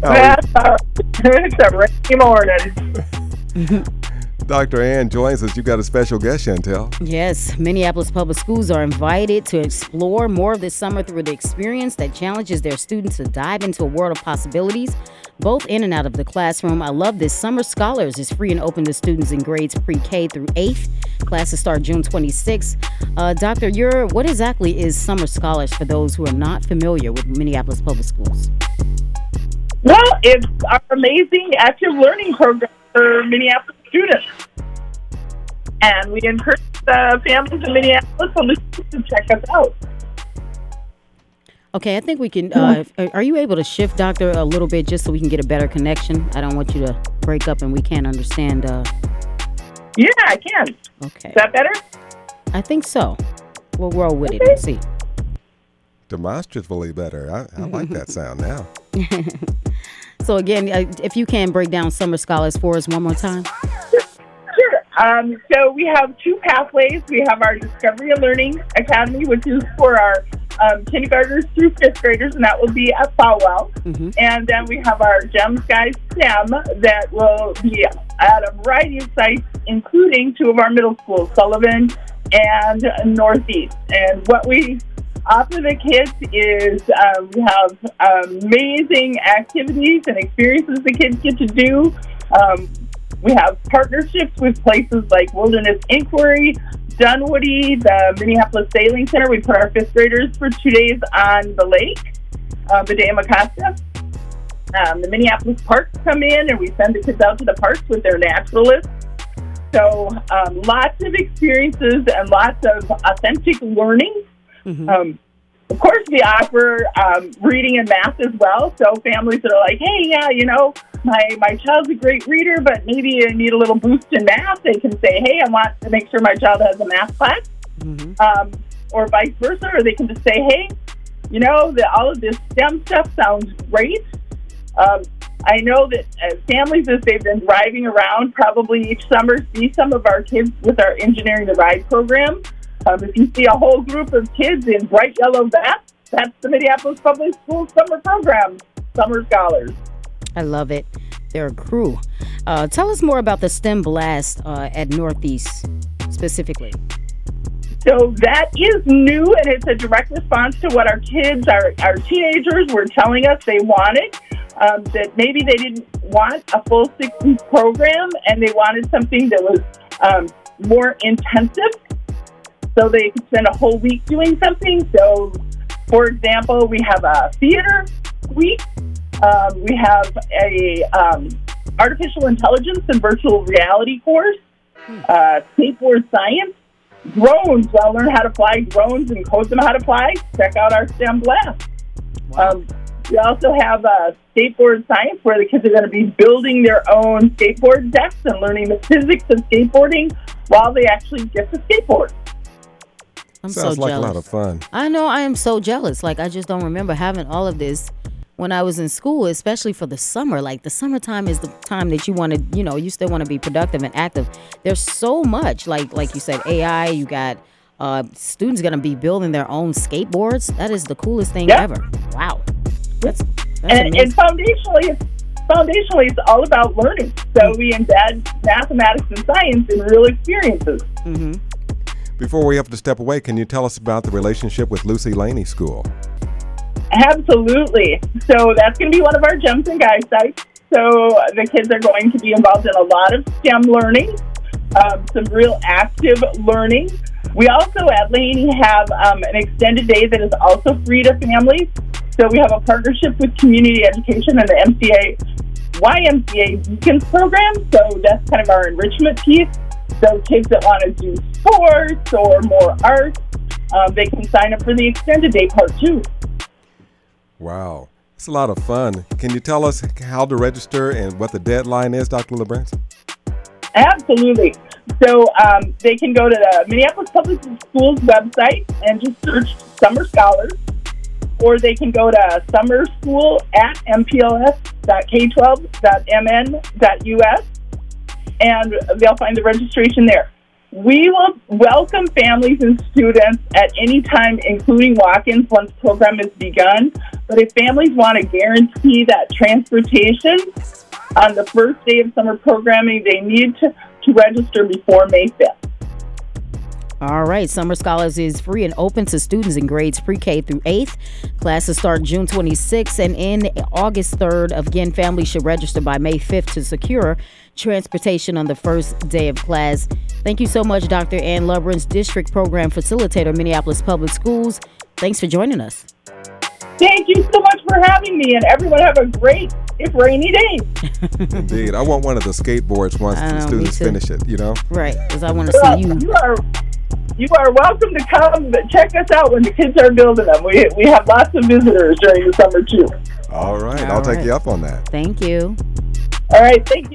That's all right. it's a rainy morning. Dr. Anne joins us. You've got a special guest, Chantel. Yes, Minneapolis Public Schools are invited to explore more of this summer through the experience that challenges their students to dive into a world of possibilities, both in and out of the classroom. I love this. Summer Scholars is free and open to students in grades pre-K through 8th. Classes start June 26th. Uh, Doctor, you're, what exactly is Summer Scholars for those who are not familiar with Minneapolis Public Schools? Well, it's our amazing active learning program for Minneapolis students. And we encourage the families in Minneapolis to check us out. Okay, I think we can. Uh, are- are you able to shift, Doctor, a little bit just so we can get a better connection? I don't want you to break up and we can't understand. Uh, Yeah, I can. okay, Is that better? I think so. We'll roll with it and see. Demonstratively better. I, I like that sound now. So again, uh, if you can break down Summer Scholars for us one more time. Sure. Um, so we have two pathways. We have our Discovery and Learning Academy, which is for our um, kindergartners through fifth graders, and that will be at Folwell. Mhm. And then we have our Gems Guys STEM that will be at a variety of sites, including two of our middle schools, Sullivan and Northeast. And what we offer the kids is um, we have amazing activities and experiences the kids get to do. Um, we have partnerships with places like Wilderness Inquiry, Dunwoody, the Minneapolis Sailing Center. We put our fifth graders for two days on the lake, uh, Bde Maka Ska. Um, the Minneapolis parks come in, and we send the kids out to the parks with their naturalists. So, um, lots of experiences and lots of authentic learning. Mhm. Um, of course, we offer um, reading and math as well. So families that are like, hey, yeah, you know, my, my child's a great reader, but maybe I need a little boost in math, they can say, hey, I want to make sure my child has a math class, Mhm. um, or vice versa. Or they can just say, hey, you know, that all of this STEM stuff sounds great. Um, I know that uh, families, as they've been driving around, probably each summer see some of our kids with our Engineering the Ride program. Um, if you see a whole group of kids in bright yellow vests, that's the Minneapolis Public Schools summer program, Summer Scholars. I love it. They're a crew. Uh, tell us more about the STEM Blast uh, at Northeast specifically. So that is new, and it's a direct response to what our kids, our, our teenagers, were telling us they wanted. Um, that maybe they didn't want a full six week program, and they wanted something that was um, more intensive, so they could spend a whole week doing something. So, for example, we have a theater week. Um, we have a um, artificial intelligence and virtual reality course. Uh, skateboard science drones. I'll learn how to fly drones and code them how to fly. Check out our STEM blast. Um, we also have uh, skateboard science where the kids are going to be building their own skateboard decks and learning the physics of skateboarding while they actually get to skateboard. I'm Sounds so like jealous. a lot of fun. I know I am so jealous. Like I just don't remember having all of this when I was in school, especially for the summer. Like the summertime is the time that you want to, you know, you still want to be productive and active. There's so much, like like you said, AI. You got uh, students gonna be building their own skateboards. That is the coolest thing Yeah. ever. Wow, that's that's And, and foundationally, it's, foundationally, it's all about learning. So we embed mathematics and science in real experiences. hmm Before we have to step away, can you tell us about the relationship with Lucy Laney School? Absolutely. So that's going to be one of our Gems and Guys sites. So the kids are going to be involved in a lot of STEM learning, um, some real active learning. We also at Laney have um, an extended day that is also free to families. So we have a partnership with community education and the MCA YMCA Beacons program. So that's kind of our enrichment piece. So kids that want to do sports or more arts, um, they can sign up for the extended day part too. Wow. It's a lot of fun. Can you tell us how to register and what the deadline is, Dr. Lewerenz? Absolutely. So um, they can go to the Minneapolis Public Schools website and just search Summer Scholars, or they can go to summer school at mpls.k12.mn.us, and they'll find the registration there. We will welcome families and students at any time, including walk ins once program is begun. But if families want to guarantee that transportation on the first day of summer programming, they need to, to register before May 5th. All right, Summer Scholars is free and open to students in grades pre-K through 8th. Classes start June 26th and end August 3rd. Again, families should register by May 5th to secure transportation on the first day of class. Thank you so much, Dr. Anne Lewerenz, District Program Facilitator, Minneapolis Public Schools. Thanks for joining us. Thank you so much for having me, and everyone have a great, if rainy day. Indeed. I want one of the skateboards once I the oh, students finish it, you know? Right, because I want to see you. you are you are welcome to come check us out when the kids are building them. We we have lots of visitors during the summer too. All right. All I'll take you up on that. Thank you. All right, thank you.